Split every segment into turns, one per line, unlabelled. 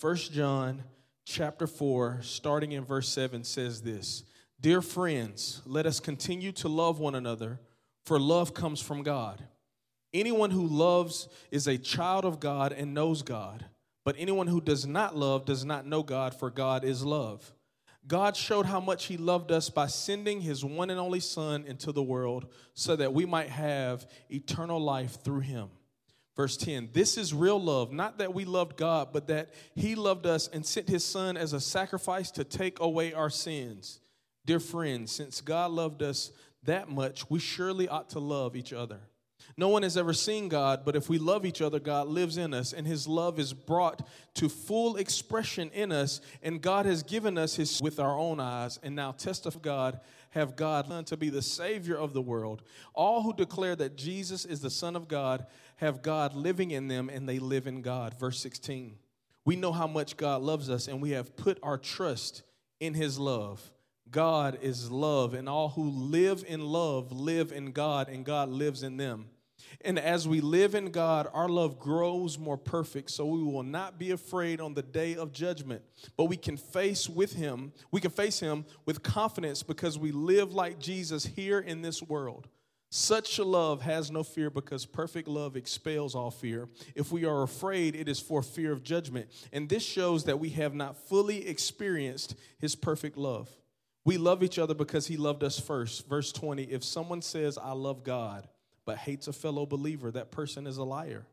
First John chapter 4, starting in verse 7, says this Dear friends, let us continue to love one another, for love comes from God. Anyone who loves is a child of God and knows God. But anyone who does not love does not know God, for God is love. God showed how much He loved us by sending His one and only Son into the world so that we might have eternal life through Him. Verse 10 This is real love, not that we loved God, but that He loved us and sent His Son as a sacrifice to take away our sins. Dear friends, since God loved us that much, we surely ought to love each other. No one has ever seen God, but if we love each other, God lives in us, and his love is brought to full expression in us, and God has given us his with our own eyes, and now testify God, have God to be the Savior of the world. All who declare that Jesus is the Son of God have God living in them, and they live in God. Verse 16. We know how much God loves us, and we have put our trust in his love. God is love, and all who live in love live in God, and God lives in them. And as we live in God, our love grows more perfect, so we will not be afraid on the day of judgment, but we can face with him, we can face him with confidence because we live like Jesus here in this world. Such love has no fear because perfect love expels all fear. If we are afraid, it is for fear of judgment. And this shows that we have not fully experienced his perfect love. We love each other because he loved us first. Verse 20 If someone says, I love God, but hates a fellow believer, that person is a liar.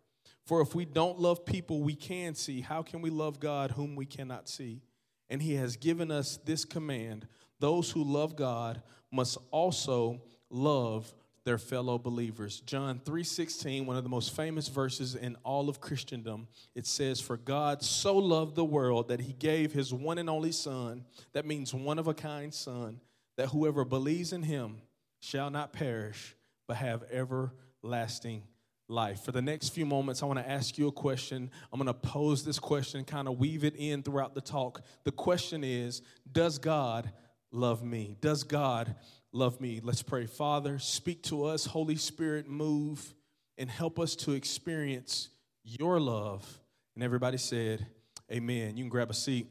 For if we don't love people we can see, how can we love God whom we cannot see? And he has given us this command those who love God must also love their fellow believers. John 3:16, one of the most famous verses in all of Christendom. It says, "For God so loved the world that he gave his one and only son, that means one of a kind son, that whoever believes in him shall not perish, but have everlasting life. For the next few moments, I want to ask you a question. I'm going to pose this question, kind of weave it in throughout the talk. The question is Does God love me? Does God love me? Let's pray. Father, speak to us. Holy Spirit, move and help us to experience your love. And everybody said, Amen. You can grab a seat.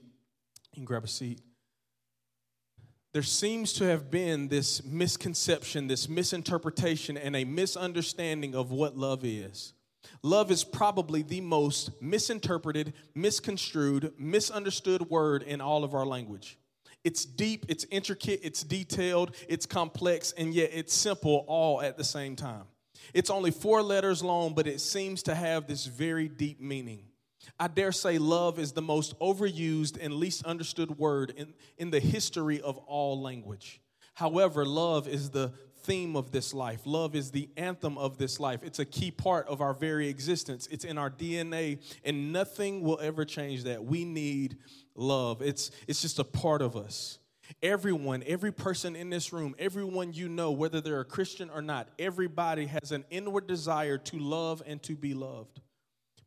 You can grab a seat there seems to have been this misconception, this misinterpretation, and a misunderstanding of what love is. Love is probably the most misinterpreted, misconstrued, misunderstood word in all of our language. It's deep, it's intricate, it's detailed, it's complex, and yet it's simple all at the same time. It's only four letters long, but it seems to have this very deep meaning. I dare say love is the most overused and least understood word in, in the history of all language. However, love is the theme of this life. Love is the anthem of this life. It's a key part of our very existence. It's in our DNA, and nothing will ever change that. We need love. It's, it's just a part of us. Everyone, every person in this room, everyone you know, whether they're a Christian or not, everybody has an inward desire to love and to be loved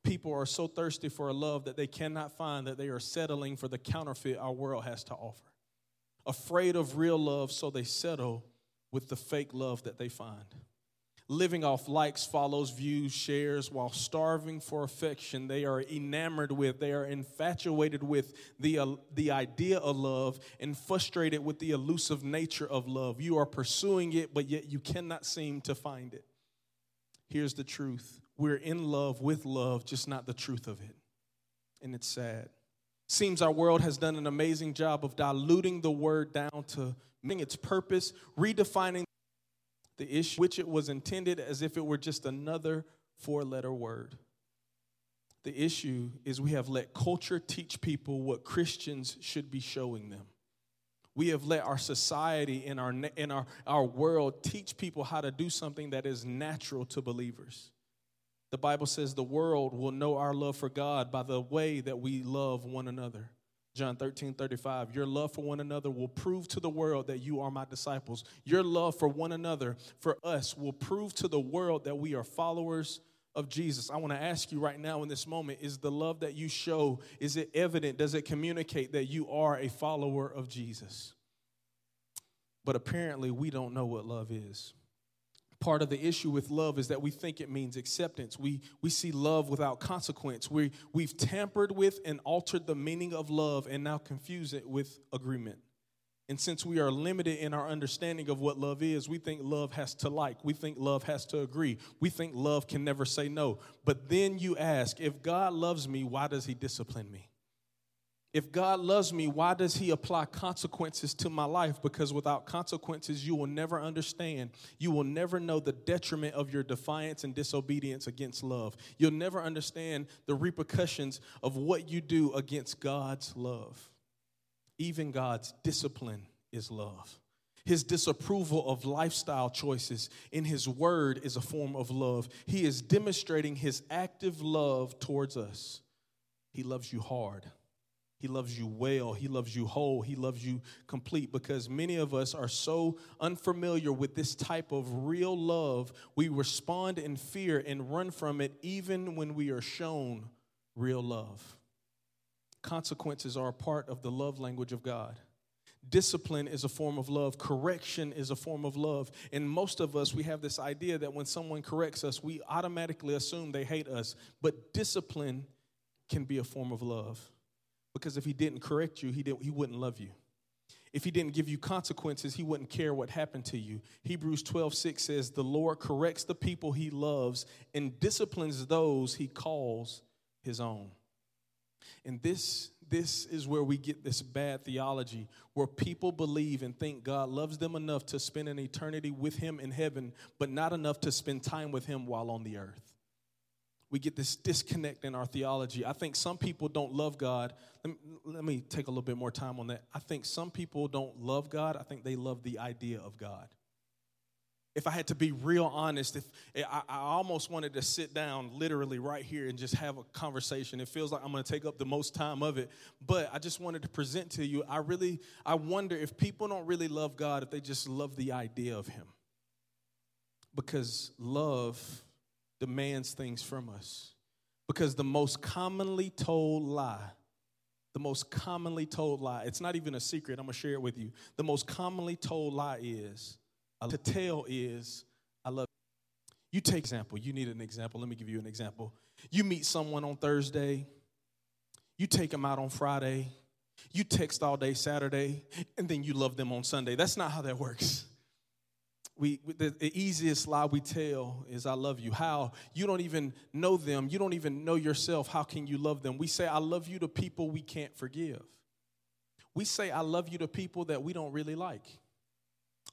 people are so thirsty for a love that they cannot find that they are settling for the counterfeit our world has to offer. Afraid of real love, so they settle with the fake love that they find. Living off likes, follows, views, shares, while starving for affection, they are enamored with, they are infatuated with the, uh, the idea of love and frustrated with the elusive nature of love. You are pursuing it, but yet you cannot seem to find it. Here's the truth we're in love with love, just not the truth of it. And it's sad. Seems our world has done an amazing job of diluting the word down to meaning its purpose, redefining the issue, which it was intended as if it were just another four letter word. The issue is we have let culture teach people what Christians should be showing them. We have let our society and our, in our, our world teach people how to do something that is natural to believers. The Bible says the world will know our love for God by the way that we love one another. John 13, 35. Your love for one another will prove to the world that you are my disciples. Your love for one another, for us, will prove to the world that we are followers of Jesus. I want to ask you right now in this moment is the love that you show is it evident does it communicate that you are a follower of Jesus? But apparently we don't know what love is part of the issue with love is that we think it means acceptance. We, we see love without consequence. We, we've tampered with and altered the meaning of love and now confuse it with agreement. And since we are limited in our understanding of what love is, we think love has to like. We think love has to agree. We think love can never say no. But then you ask, if God loves me, why does he discipline me? If God loves me, why does He apply consequences to my life? Because without consequences, you will never understand. You will never know the detriment of your defiance and disobedience against love. You'll never understand the repercussions of what you do against God's love. Even God's discipline is love. His disapproval of lifestyle choices in His word is a form of love. He is demonstrating His active love towards us. He loves you hard. He loves you well. He loves you whole. He loves you complete because many of us are so unfamiliar with this type of real love. We respond in fear and run from it even when we are shown real love. Consequences are a part of the love language of God. Discipline is a form of love. Correction is a form of love. And most of us, we have this idea that when someone corrects us, we automatically assume they hate us. But discipline can be a form of love. Because if he didn't correct you, he, didn't, he wouldn't love you. If he didn't give you consequences, he wouldn't care what happened to you. Hebrews 12, 6 says, The Lord corrects the people he loves and disciplines those he calls his own. And this, this is where we get this bad theology where people believe and think God loves them enough to spend an eternity with him in heaven, but not enough to spend time with him while on the earth we get this disconnect in our theology. I think some people don't love God. Let me, let me, take a little bit more time on that. I think some people don't love God. I think they love the idea of God. If I had to be real honest, if eh, I, I almost wanted to sit down literally right here and just have a conversation. It feels like I'm going to take up the most time of it, but I just wanted to present to you. I really, I wonder if people don't really love God if they just love the idea of Him, because love demands things from us. Because the most commonly told lie, the most commonly told lie, it's not even a secret, I'm gonna share it with you. The most commonly told lie is, to tell is, I love you. You take example, you need an example. Let me give you an example. You meet someone on Thursday, you take them out on Friday, you text all day Saturday, and then you love them on Sunday. That's not how that works we the, the, easiest lie we tell is i love you. How? You don't even know them. You don't even know yourself. How can you love them? We say i love you to people we can't forgive. We say i love you to people that we don't really like.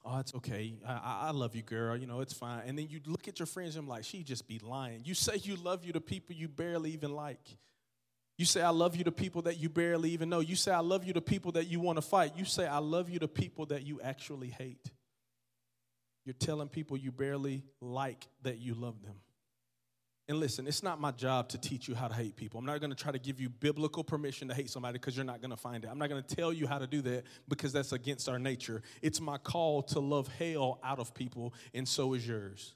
Oh it's okay. I, I love you girl. You know it's fine. And then you look at your friends and i'm like she just be lying. You say you love you to people you barely even like. You say, I love you to people that you barely even know. You say, I love you to people that you want to fight. You say, I love you to people that you actually hate. You're telling people you barely like that you love them. And listen, it's not my job to teach you how to hate people. I'm not going to try to give you biblical permission to hate somebody because you're not going to find it. I'm not going to tell you how to do that because that's against our nature. It's my call to love hell out of people, and so is yours.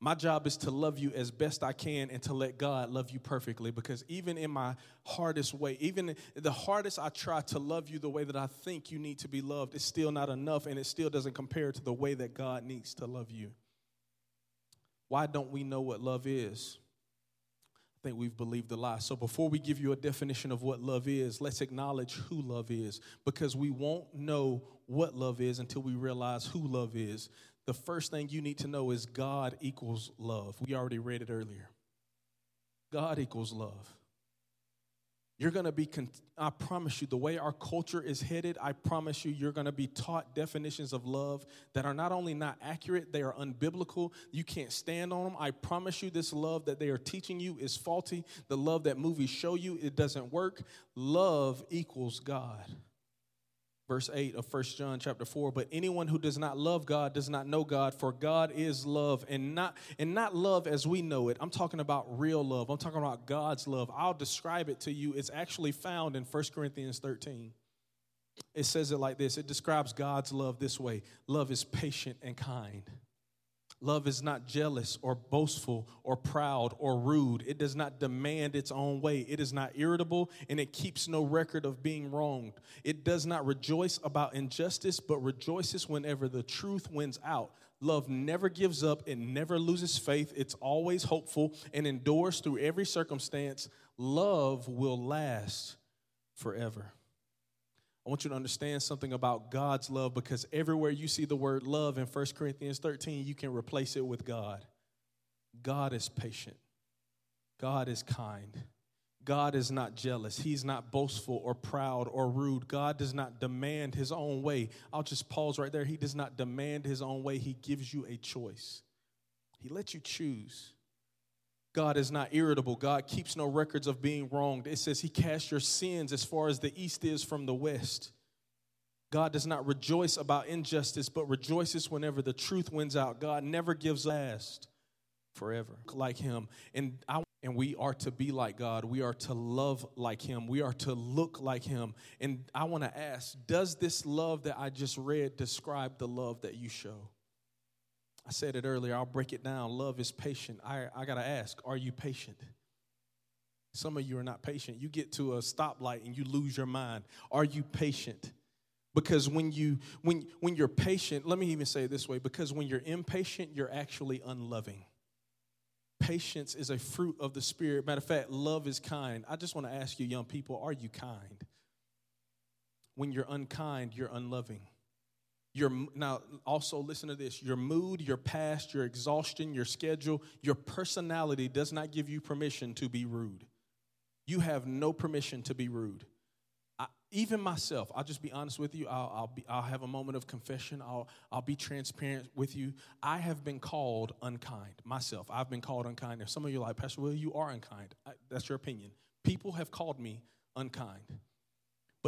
My job is to love you as best I can and to let God love you perfectly because even in my hardest way, even the hardest I try to love you the way that I think you need to be loved, it's still not enough and it still doesn't compare to the way that God needs to love you. Why don't we know what love is? I think we've believed the lie. So before we give you a definition of what love is, let's acknowledge who love is because we won't know what love is until we realize who love is the first thing you need to know is God equals love. We already read it earlier. God equals love. You're going to be, con- I promise you, the way our culture is headed, I promise you, you're going to be taught definitions of love that are not only not accurate, they are unbiblical. You can't stand on them. I promise you, this love that they are teaching you is faulty. The love that movies show you, it doesn't work. Love equals God verse 8 of First John chapter 4 but anyone who does not love God does not know God for God is love and not and not love as we know it. I'm talking about real love. I'm talking about God's love. I'll describe it to you. It's actually found in First Corinthians 13 it says it like this. It describes God's love this way. Love is patient and kind Love is not jealous or boastful or proud or rude. It does not demand its own way. It is not irritable and it keeps no record of being wronged. It does not rejoice about injustice, but rejoices whenever the truth wins out. Love never gives up and never loses faith. It's always hopeful and endures through every circumstance. Love will last forever. I want you to understand something about God's love because everywhere you see the word love in 1 Corinthians 13, you can replace it with God. God is patient, God is kind. God is not jealous. He's not boastful or proud or rude. God does not demand his own way. I'll just pause right there. He does not demand his own way. He gives you a choice. He lets you choose. God is not irritable. God keeps no records of being wronged. It says he casts your sins as far as the east is from the west. God does not rejoice about injustice, but rejoices whenever the truth wins out. God never gives last forever like him. And I and we are to be like God. We are to love like Him. We are to look like Him. And I want to ask Does this love that I just read describe the love that you show? I said it earlier, I'll break it down. Love is patient. I, I got to ask Are you patient? Some of you are not patient. You get to a stoplight and you lose your mind. Are you patient? Because when you when when you're patient, let me even say it this way, because when you're impatient, you're actually unloving. Patience is a fruit of the Spirit. Matter of fact, love is kind. I just want to ask you, young people, are you kind? When you're unkind, you're unloving. Your, now, also listen to this your mood, your past, your exhaustion, your schedule, your personality does not give you permission to be rude. You have no permission to be rude even myself, I'll just be honest with you. I'll, I'll, be, I'll have a moment of confession. I'll, I'll be transparent with you. I have been called unkind myself. I've been called unkind. If some of you are like, Pastor Will, you are unkind. I, that's your opinion. People have called me unkind.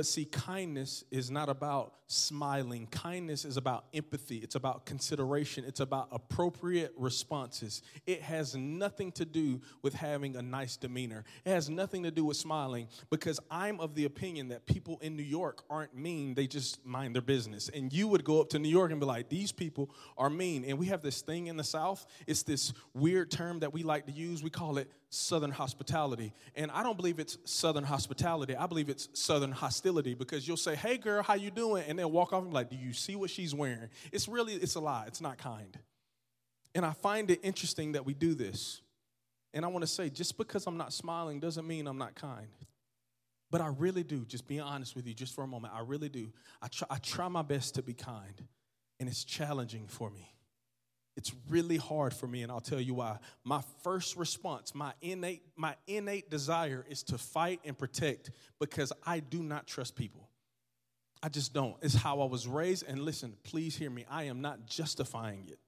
But see, kindness is not about smiling. Kindness is about empathy. It's about consideration. It's about appropriate responses. It has nothing to do with having a nice demeanor. It has nothing to do with smiling because I'm of the opinion that people in New York aren't mean. They just mind their business. And you would go up to New York and be like, these people are mean. And we have this thing in the South. It's this weird term that we like to use. We call it Southern hospitality. And I don't believe it's Southern hospitality. I believe it's Southern hostility because you'll say, "Hey, girl, how you doing?" And they'll walk off and be like, "Do you see what she's wearing?" It's really it's a lie. It's not kind. And I find it interesting that we do this. And I want to say, just because I'm not smiling doesn't mean I'm not kind. But I really do. Just being honest with you, just for a moment, I really do. I try, I try my best to be kind, and it's challenging for me. It's really hard for me, and I'll tell you why. My first response, my innate, my innate desire is to fight and protect because I do not trust people. I just don't. It's how I was raised. And listen, please hear me. I am not justifying it.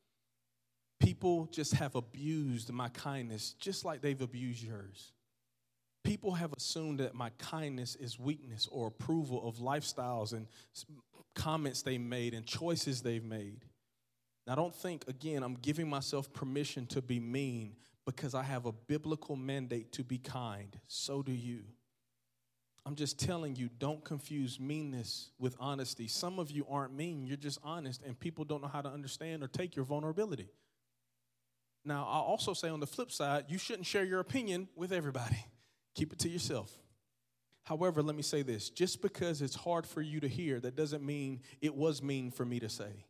People just have abused my kindness just like they've abused yours. People have assumed that my kindness is weakness or approval of lifestyles and comments they made and choices they've made. Now, I don't think, again, I'm giving myself permission to be mean because I have a biblical mandate to be kind. So do you. I'm just telling you, don't confuse meanness with honesty. Some of you aren't mean, you're just honest, and people don't know how to understand or take your vulnerability. Now, I'll also say on the flip side, you shouldn't share your opinion with everybody, keep it to yourself. However, let me say this just because it's hard for you to hear, that doesn't mean it was mean for me to say.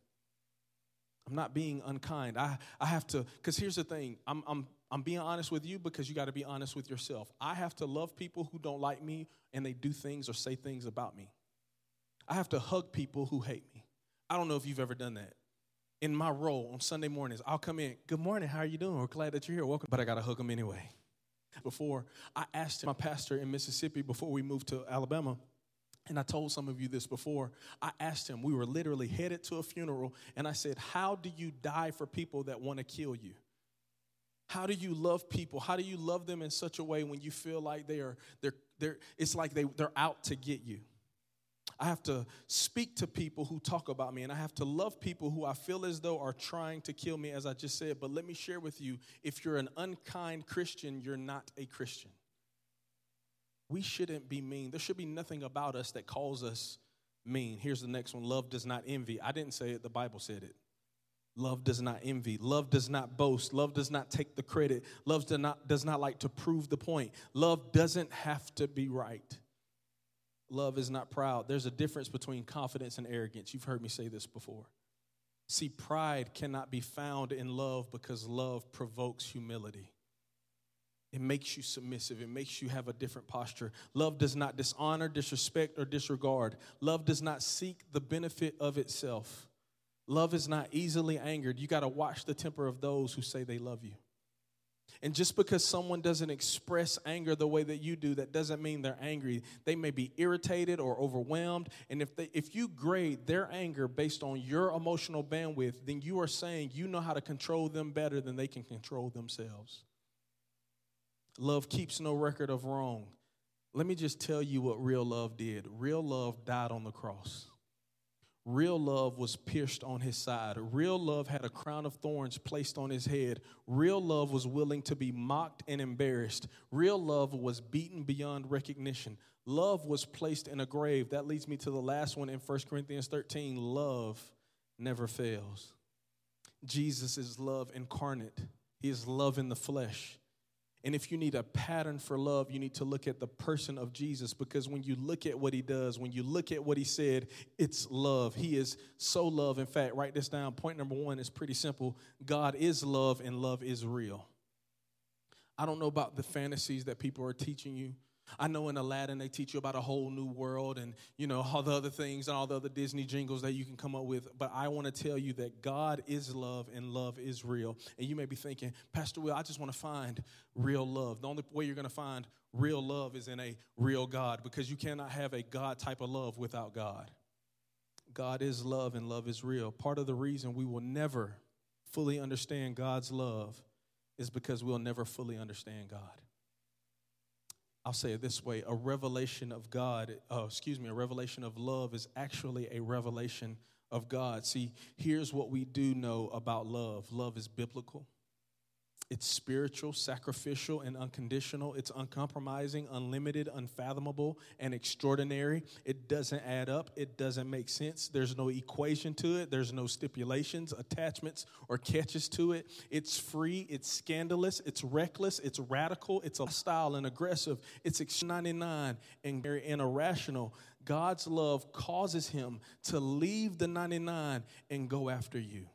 I'm not being unkind. I, I have to, because here's the thing I'm, I'm, I'm being honest with you because you got to be honest with yourself. I have to love people who don't like me and they do things or say things about me. I have to hug people who hate me. I don't know if you've ever done that. In my role on Sunday mornings, I'll come in, good morning, how are you doing? We're glad that you're here, welcome. But I got to hug them anyway. Before, I asked my pastor in Mississippi before we moved to Alabama, and I told some of you this before. I asked him, we were literally headed to a funeral, and I said, How do you die for people that want to kill you? How do you love people? How do you love them in such a way when you feel like they are, they're, they're, it's like they, they're out to get you? I have to speak to people who talk about me, and I have to love people who I feel as though are trying to kill me, as I just said. But let me share with you if you're an unkind Christian, you're not a Christian we shouldn't be mean. There should be nothing about us that calls us mean. Here's the next one love does not envy. I didn't say it, the Bible said it. Love does not envy. Love does not boast. Love does not take the credit. Love does not, does not like to prove the point. Love doesn't have to be right. Love is not proud. There's a difference between confidence and arrogance. You've heard me say this before. See, pride cannot be found in love because love provokes humility. It makes you submissive. It makes you have a different posture. Love does not dishonor, disrespect, or disregard. Love does not seek the benefit of itself. Love is not easily angered. You got to watch the temper of those who say they love you. And just because someone doesn't express anger the way that you do, that doesn't mean they're angry. They may be irritated or overwhelmed. And if, they, if you grade their anger based on your emotional bandwidth, then you are saying you know how to control them better than they can control themselves. Love keeps no record of wrong. Let me just tell you what real love did. Real love died on the cross. Real love was pierced on his side. Real love had a crown of thorns placed on his head. Real love was willing to be mocked and embarrassed. Real love was beaten beyond recognition. Love was placed in a grave. That leads me to the last one in 1 Corinthians 13. Love never fails. Jesus is love incarnate, He is love in the flesh. And if you need a pattern for love, you need to look at the person of Jesus because when you look at what he does, when you look at what he said, it's love. He is so love. In fact, write this down. Point number one is pretty simple God is love, and love is real. I don't know about the fantasies that people are teaching you. I know in Aladdin they teach you about a whole new world and you know all the other things and all the other Disney jingles that you can come up with. But I want to tell you that God is love and love is real. And you may be thinking, Pastor Will, I just want to find real love. The only way you're going to find real love is in a real God because you cannot have a God type of love without God. God is love and love is real. Part of the reason we will never fully understand God's love is because we'll never fully understand God. I'll say it this way a revelation of God, uh, excuse me, a revelation of love is actually a revelation of God. See, here's what we do know about love love is biblical, it's spiritual, sacrificial, and unconditional. It's uncompromising, unlimited, unfathomable, and extraordinary. It doesn't add up. It doesn't make sense. There's no equation to it. There's no stipulations, attachments, or catches to it. It's free. It's scandalous. It's reckless. It's radical. It's hostile and aggressive. It's 99 and very irrational. God's love causes him to leave the 99 and go after you.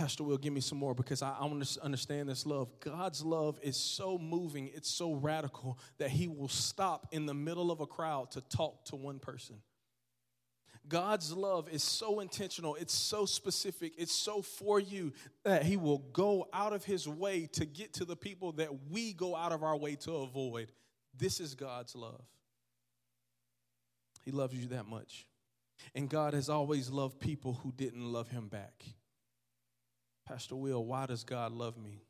Pastor Will, give me some more because I, I want to understand this love. God's love is so moving, it's so radical that He will stop in the middle of a crowd to talk to one person. God's love is so intentional, it's so specific, it's so for you that He will go out of His way to get to the people that we go out of our way to avoid. This is God's love. He loves you that much. And God has always loved people who didn't love Him back. Pastor Will, why does God love me?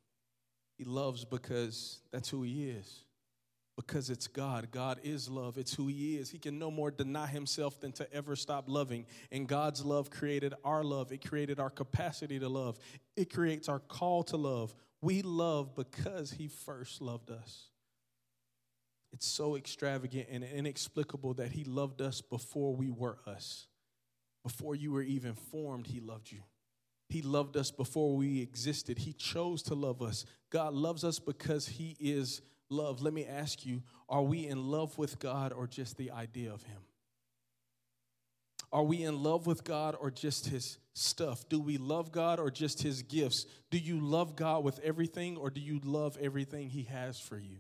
He loves because that's who He is. Because it's God. God is love. It's who He is. He can no more deny Himself than to ever stop loving. And God's love created our love, it created our capacity to love, it creates our call to love. We love because He first loved us. It's so extravagant and inexplicable that He loved us before we were us. Before you were even formed, He loved you. He loved us before we existed. He chose to love us. God loves us because He is love. Let me ask you are we in love with God or just the idea of Him? Are we in love with God or just His stuff? Do we love God or just His gifts? Do you love God with everything or do you love everything He has for you?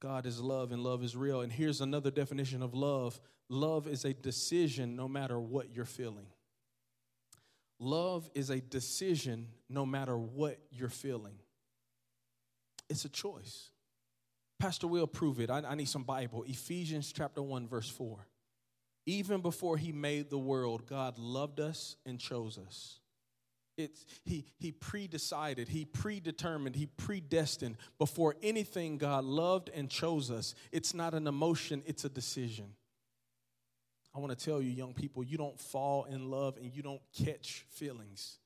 God is love and love is real. And here's another definition of love love is a decision no matter what you're feeling. Love is a decision no matter what you're feeling. It's a choice. Pastor will prove it. I, I, need some Bible. Ephesians chapter 1, verse 4. Even before he made the world, God loved us and chose us. It's, he, he predecided, he predetermined, he predestined. Before anything, God loved and chose us. It's not an emotion, it's a decision. I want to tell you, young people, you don't fall in love and you don't catch feelings.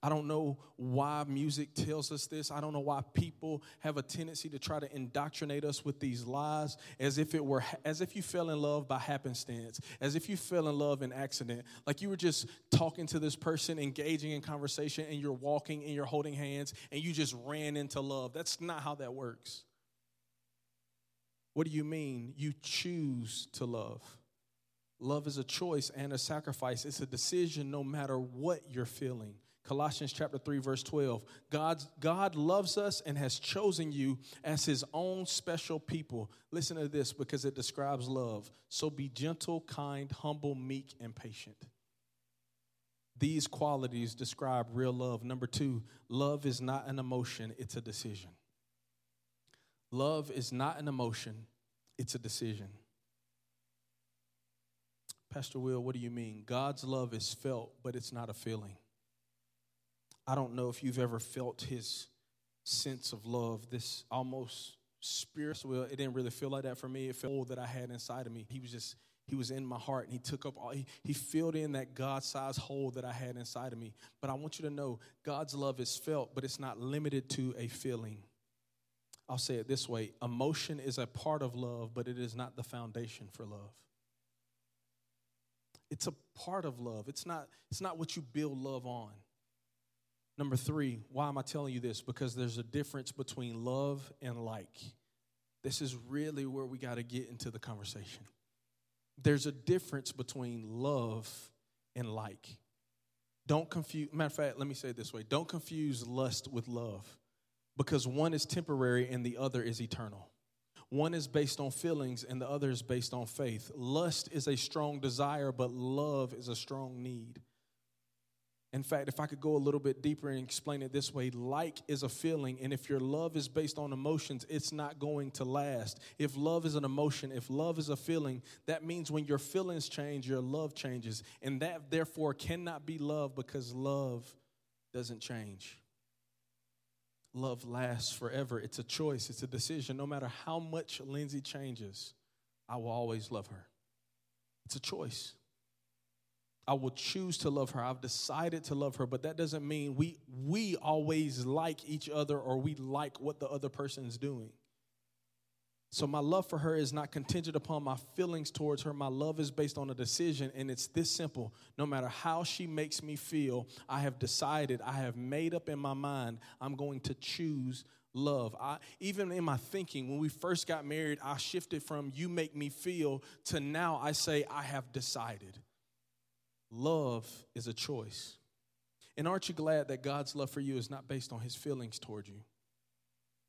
I don't know why music tells us this. I don't know why people have a tendency to try to indoctrinate us with these lies as if it were as if you fell in love by happenstance, as if you fell in love in accident. Like you were just talking to this person, engaging in conversation and you're walking and you're holding hands and you just ran into love. That's not how that works. What do you mean you choose to love? Love is a choice and a sacrifice. It's a decision no matter what you're feeling. Colossians chapter 3 verse 12. God God loves us and has chosen you as his own special people. Listen to this because it describes love. So be gentle, kind, humble, meek and patient. These qualities describe real love. Number 2, love is not an emotion, it's a decision. Love is not an emotion, it's a decision. Pastor Will, what do you mean? God's love is felt, but it's not a feeling. I don't know if you've ever felt his sense of love, this almost spiritual. It didn't really feel like that for me. It felt all that I had inside of me. He was just, he was in my heart and he took up all, he, he filled in that God sized hole that I had inside of me. But I want you to know God's love is felt, but it's not limited to a feeling. I'll say it this way emotion is a part of love, but it is not the foundation for love. It's a part of love. It's not, it's not what you build love on. Number three, why am I telling you this? Because there's a difference between love and like. This is really where we got to get into the conversation. There's a difference between love and like. Don't confuse, matter of fact, let me say it this way don't confuse lust with love because one is temporary and the other is eternal. One is based on feelings and the other is based on faith. Lust is a strong desire, but love is a strong need. In fact, if I could go a little bit deeper and explain it this way, like is a feeling, and if your love is based on emotions, it's not going to last. If love is an emotion, if love is a feeling, that means when your feelings change, your love changes. And that therefore cannot be love because love doesn't change love lasts forever. It's a choice, it's a decision. No matter how much Lindsay changes, I will always love her. It's a choice. I will choose to love her. I've decided to love her, but that doesn't mean we we always like each other or we like what the other person is doing. So my love for her is not contingent upon my feelings towards her. My love is based on a decision, and it's this simple. No matter how she makes me feel, I have decided, I have made up in my mind, I'm going to choose love. I, even in my thinking, when we first got married, I shifted from you make me feel to now I say, I have decided. Love is a choice. And aren't you glad that God's love for you is not based on his feelings toward you?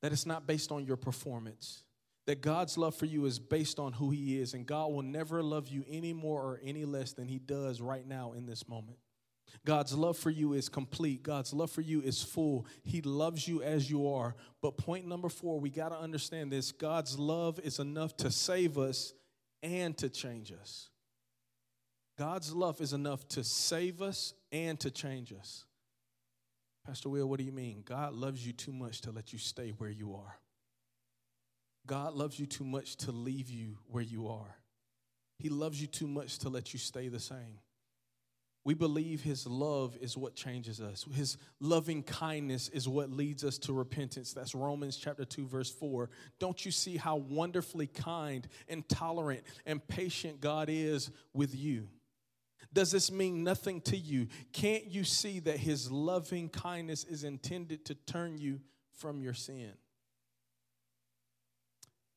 That it's not based on your performance that God's love for you is based on who He is, and God will never love you any more or any less than He does right now in this moment. God's love for you is complete. God's love for you is full. He loves you as you are. But point number four, we got to understand this God's love is enough to save us and to change us. God's love is enough to save us and to change us. Pastor Will, what do you mean? God loves you too much to let you stay where you are. God loves you too much to leave you where you are. He loves you too much to let you stay the same. We believe His love is what changes us. His loving kindness is what leads us to repentance. That's Romans chapter 2, verse 4. Don't you see how wonderfully kind and tolerant and patient God is with you? Does this mean nothing to you? Can't you see that His loving kindness is intended to turn you from your sin?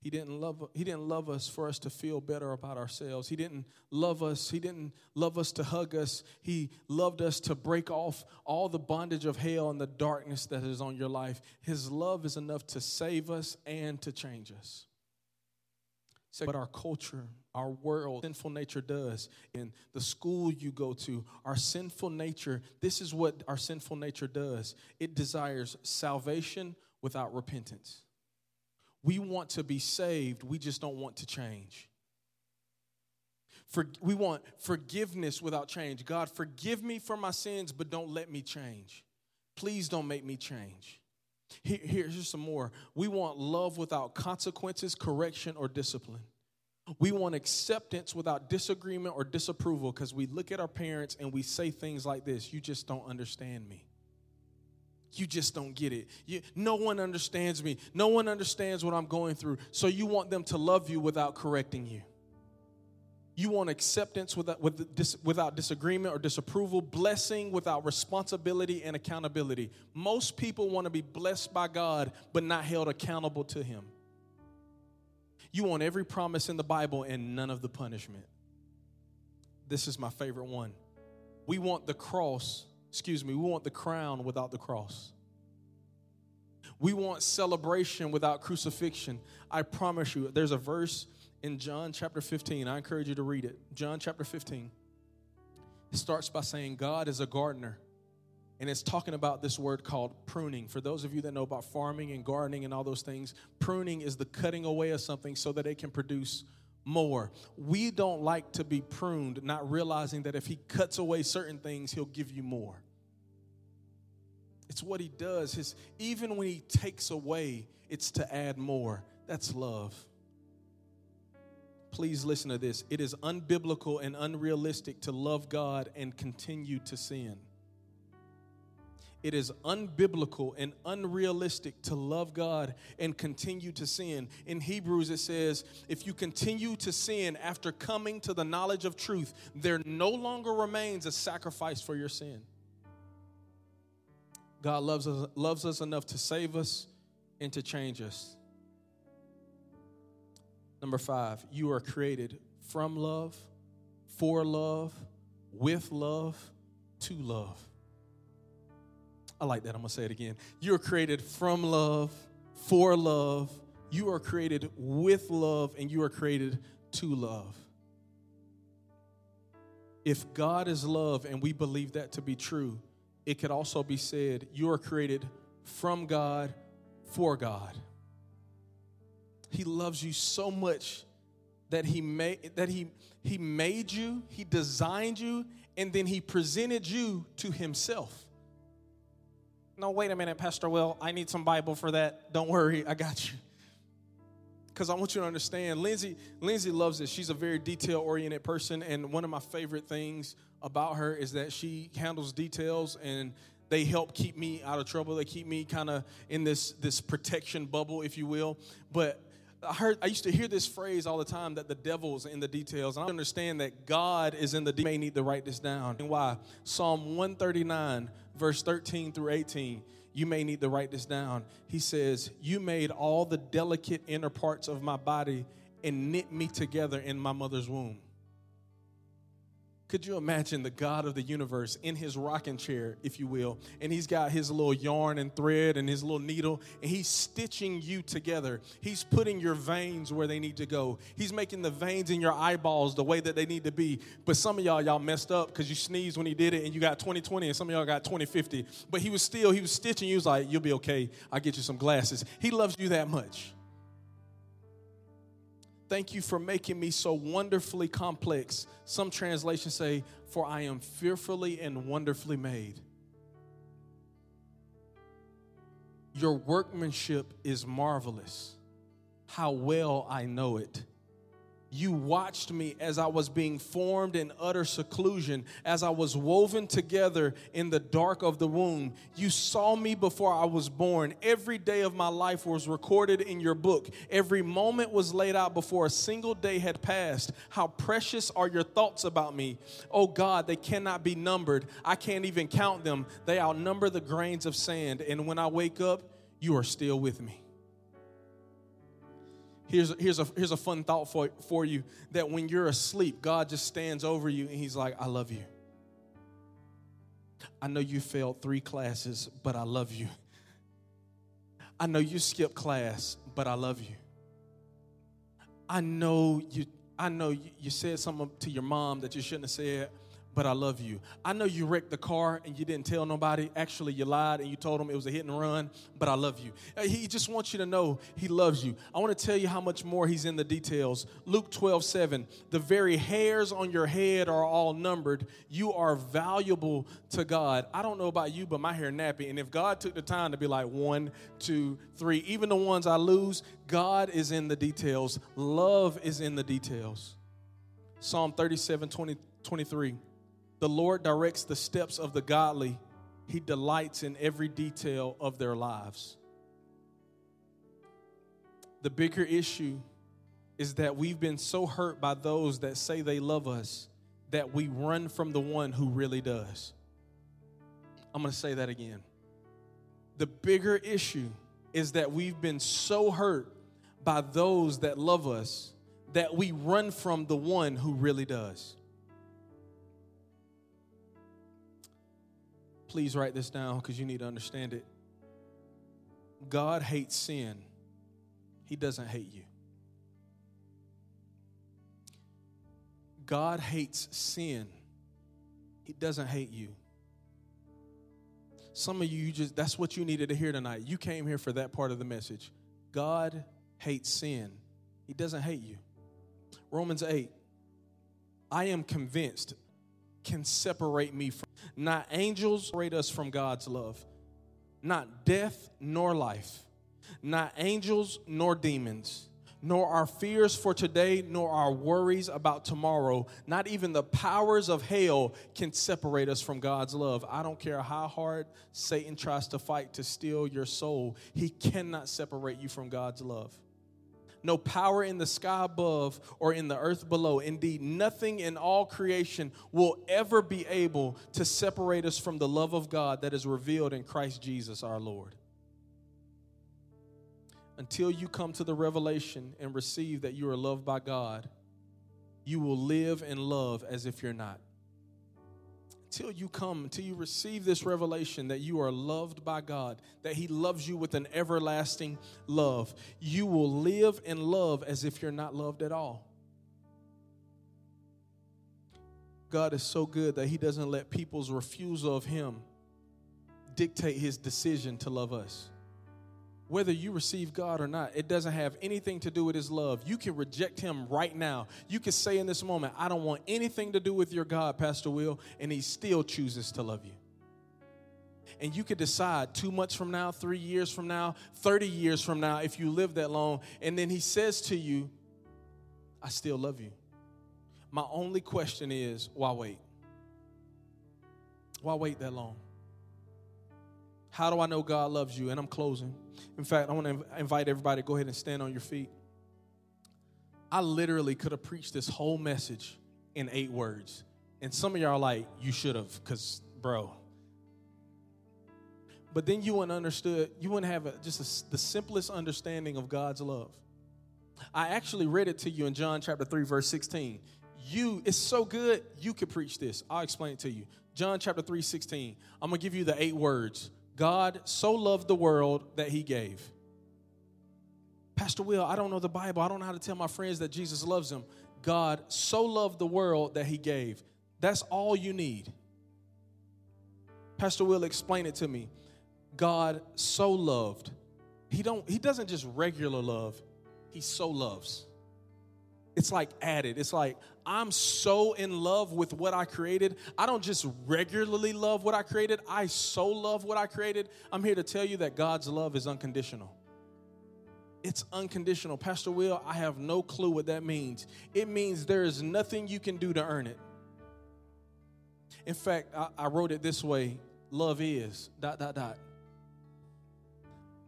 He didn't love he didn't love us for us to feel better about ourselves. He didn't love us. He didn't love us to hug us. He loved us to break off all the bondage of hell and the darkness that is on your life. His love is enough to save us and to change us. But our culture, our world, sinful nature does. In the school you go to, our sinful nature, this is what our sinful nature does. It desires salvation without repentance. We want to be saved, we just don't want to change. For, we want forgiveness without change. God, forgive me for my sins, but don't let me change. Please don't make me change. Here, here's some more. We want love without consequences, correction, or discipline. We want acceptance without disagreement or disapproval because we look at our parents and we say things like this You just don't understand me. You just don't get it. You, no one understands me. No one understands what I'm going through. So you want them to love you without correcting you. You want acceptance without, with, dis, without disagreement or disapproval, blessing without responsibility and accountability. Most people want to be blessed by God, but not held accountable to Him. You want every promise in the Bible and none of the punishment. This is my favorite one. We want the cross, excuse me, we want the crown without the cross. We want celebration without crucifixion. I promise you, there's a verse in John chapter 15. I encourage you to read it. John chapter 15. It starts by saying, God is a gardener. And it's talking about this word called pruning. For those of you that know about farming and gardening and all those things, pruning is the cutting away of something so that it can produce more. We don't like to be pruned, not realizing that if He cuts away certain things, He'll give you more. It's what He does. His, even when He takes away, it's to add more. That's love. Please listen to this. It is unbiblical and unrealistic to love God and continue to sin. It is unbiblical and unrealistic to love God and continue to sin. In Hebrews, it says, if you continue to sin after coming to the knowledge of truth, there no longer remains a sacrifice for your sin. God loves us, loves us enough to save us and to change us. Number five, you are created from love, for love, with love, to love. I like that. I'm going to say it again. You are created from love, for love. You are created with love, and you are created to love. If God is love and we believe that to be true, it could also be said you are created from God for God. He loves you so much that he made that he he made you, he designed you, and then he presented you to himself no, wait a minute, Pastor Will, I need some Bible for that. Don't worry, I got you. Because I want you to understand, Lindsay, Lindsay loves this. She's a very detail-oriented person, and one of my favorite things about her is that she handles details and they help keep me out of trouble. They keep me kind of in this this protection bubble, if you will. But I heard I used to hear this phrase all the time that the devil's in the details. And I understand that God is in the You may need to write this down. And why? Psalm 139 verse 13 through 18. You may need to write this down. He says, You made all the delicate inner parts of my body and knit me together in my mother's womb. Could you imagine the God of the universe in his rocking chair, if you will, and he's got his little yarn and thread and his little needle, and he's stitching you together. He's putting your veins where they need to go. He's making the veins in your eyeballs the way that they need to be. But some of y'all, y'all messed up because you sneezed when he did it and you got 2020, and some of y'all got 2050. But he was still, he was stitching you. He was like, You'll be okay. I'll get you some glasses. He loves you that much. Thank you for making me so wonderfully complex. Some translations say, For I am fearfully and wonderfully made. Your workmanship is marvelous. How well I know it. You watched me as I was being formed in utter seclusion, as I was woven together in the dark of the womb. You saw me before I was born. Every day of my life was recorded in your book. Every moment was laid out before a single day had passed. How precious are your thoughts about me. Oh God, they cannot be numbered. I can't even count them. They outnumber the grains of sand. And when I wake up, you are still with me. Here's, here's, a, here's a fun thought for, for you that when you're asleep, God just stands over you and He's like, I love you. I know you failed three classes, but I love you. I know you skipped class, but I love you. I know you I know you, you said something to your mom that you shouldn't have said, but I love you. I know you wrecked the car and you didn't tell nobody. Actually, you lied and you told him it was a hit and run, but I love you. Uh, he just wants you to know he loves you. I want to tell you how much more he's in the details. Luke 12, 7. The very hairs on your head are all numbered. You are valuable to God. I don't know about you, but my hair nappy. And if God took the time to be like one, two, three, even the ones I lose, God is in the details. Love is in the details. Psalm 37, 20, 23. The Lord directs the steps of the godly, He delights in every detail of their lives. The bigger issue is that we've been so hurt by those that say they love us that we run from the one who really does. I'm going to say that again. The bigger issue is that we've been so hurt by those that love us that we run from the one who really does. Please write this down because you need to understand it. God hates sin, He doesn't hate you. God hates sin, He doesn't hate you. Some of you, you just that's what you needed to hear tonight. You came here for that part of the message. God hates sin. He doesn't hate you. Romans 8. I am convinced can separate me from not angels separate us from God's love. Not death nor life. Not angels nor demons nor our fears for today, nor our worries about tomorrow, not even the powers of hell can separate us from God's love. I don't care how hard Satan tries to fight to steal your soul, he cannot separate you from God's love. No power in the sky above or in the earth below. Indeed, nothing in all creation will ever be able to separate us from the love of God that is revealed in Christ Jesus our Lord until you come to the revelation and receive that you are loved by God, you will live and love as if you're not. Until you come, until you receive this revelation that you are loved by God, that He loves you with an everlasting love, you will live and love as if you're not loved at all. God is so good that He doesn't let people's refusal of Him dictate His decision to love us whether you receive God or not, it doesn't have anything to do with His love. You can reject Him right now. You can say in this moment, I don't want anything to do with your God, Pastor Will, and He still chooses to love you. And you could decide two months from now, three years from now, 30 years from now, if you live that long, and then He says to you, I still love you. My only question is, why wait? Why wait that long? How do I know God loves you? And I'm closing. In fact, I want to invite everybody to go ahead and stand on your feet. I literally could have preached this whole message in eight words. And some of y'all are like, you should have, because, bro. But then you wouldn't understood, you wouldn't have a, just a, the simplest understanding of God's love. I actually read it to you in John chapter 3, verse 16. You, it's so good, you could preach this. I'll explain it to you. John chapter 3, 16. I'm gonna give you the eight words God so loved the world that he gave. Pastor Will, I don't know the Bible. I don't know how to tell my friends that Jesus loves them. God so loved the world that he gave. That's all you need. Pastor Will, explain it to me. God so loved. He don't he doesn't just regular love. He so loves. It's like added. It's like I'm so in love with what I created. I don't just regularly love what I created, I so love what I created. I'm here to tell you that God's love is unconditional. It's unconditional. Pastor Will, I have no clue what that means. It means there is nothing you can do to earn it. In fact, I, I wrote it this way love is, dot, dot, dot.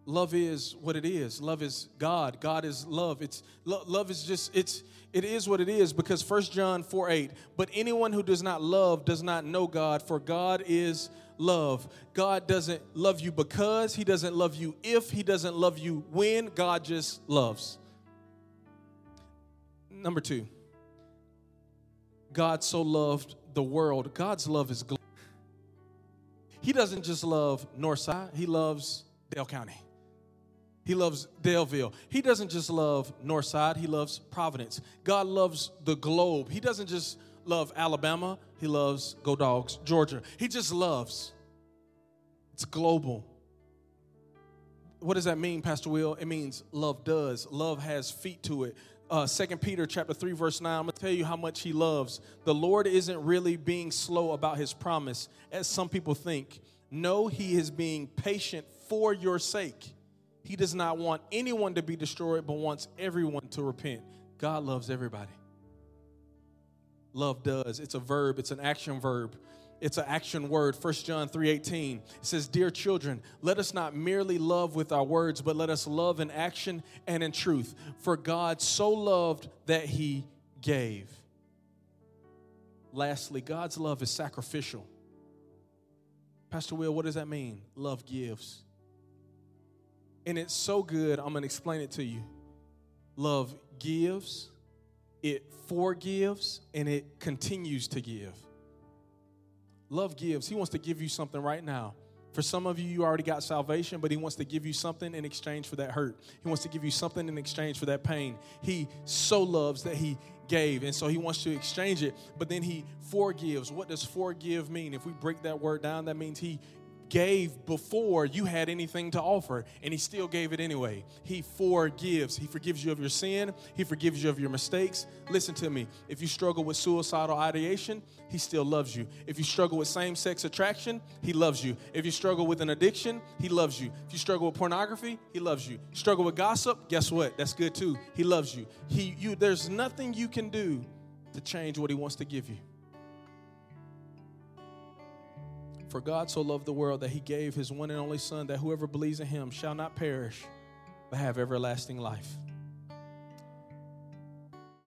Love is what it is. Love is God. God is love. It's lo- love is just it's it is what it is because First John 4 8, but anyone who does not love does not know God, for God is love. God doesn't love you because, He doesn't love you if, He doesn't love you when. God just loves. Number two, God so loved the world. God's love is global. He doesn't just love Northside, He loves Dale County. He loves Daleville. He doesn't just love Northside, he loves Providence. God loves the globe. He doesn't just love Alabama, he loves Go Dogs, Georgia. He just loves. It's global. What does that mean, Pastor Will? It means love does. Love has feet to it. Uh, 2 Peter chapter 3, verse 9, I'm going to tell you how much he loves. The Lord isn't really being slow about his promise, as some people think. No, he is being patient for your sake. He does not want anyone to be destroyed, but wants everyone to repent. God loves everybody. Love does. It's a verb, it's an action verb. It's an action word. 1 John 3:18 says, "Dear children, let us not merely love with our words, but let us love in action and in truth. For God so loved that he gave." Lastly, God's love is sacrificial. Pastor Will, what does that mean? Love gives. And it's so good, I'm going to explain it to you. Love gives, it forgives, and it continues to give. Love gives. He wants to give you something right now. For some of you, you already got salvation, but He wants to give you something in exchange for that hurt. He wants to give you something in exchange for that pain. He so loves that He gave, and so He wants to exchange it, but then He forgives. What does forgive mean? If we break that word down, that means He gave before you had anything to offer, and He still gave it anyway. He forgives. He forgives you of your sin, He forgives you of your mistakes. Listen to me. If you struggle with suicidal ideation, He still loves you. If you struggle with same sex attraction, He loves you. If you struggle with an addiction, He loves you. If you struggle with pornography, He loves you. Struggle with gossip, guess what? That's good too. He loves you. He, you there's nothing you can do to change what He wants to give you. For God so loved the world that he gave his one and only Son, that whoever believes in him shall not perish, but have everlasting life.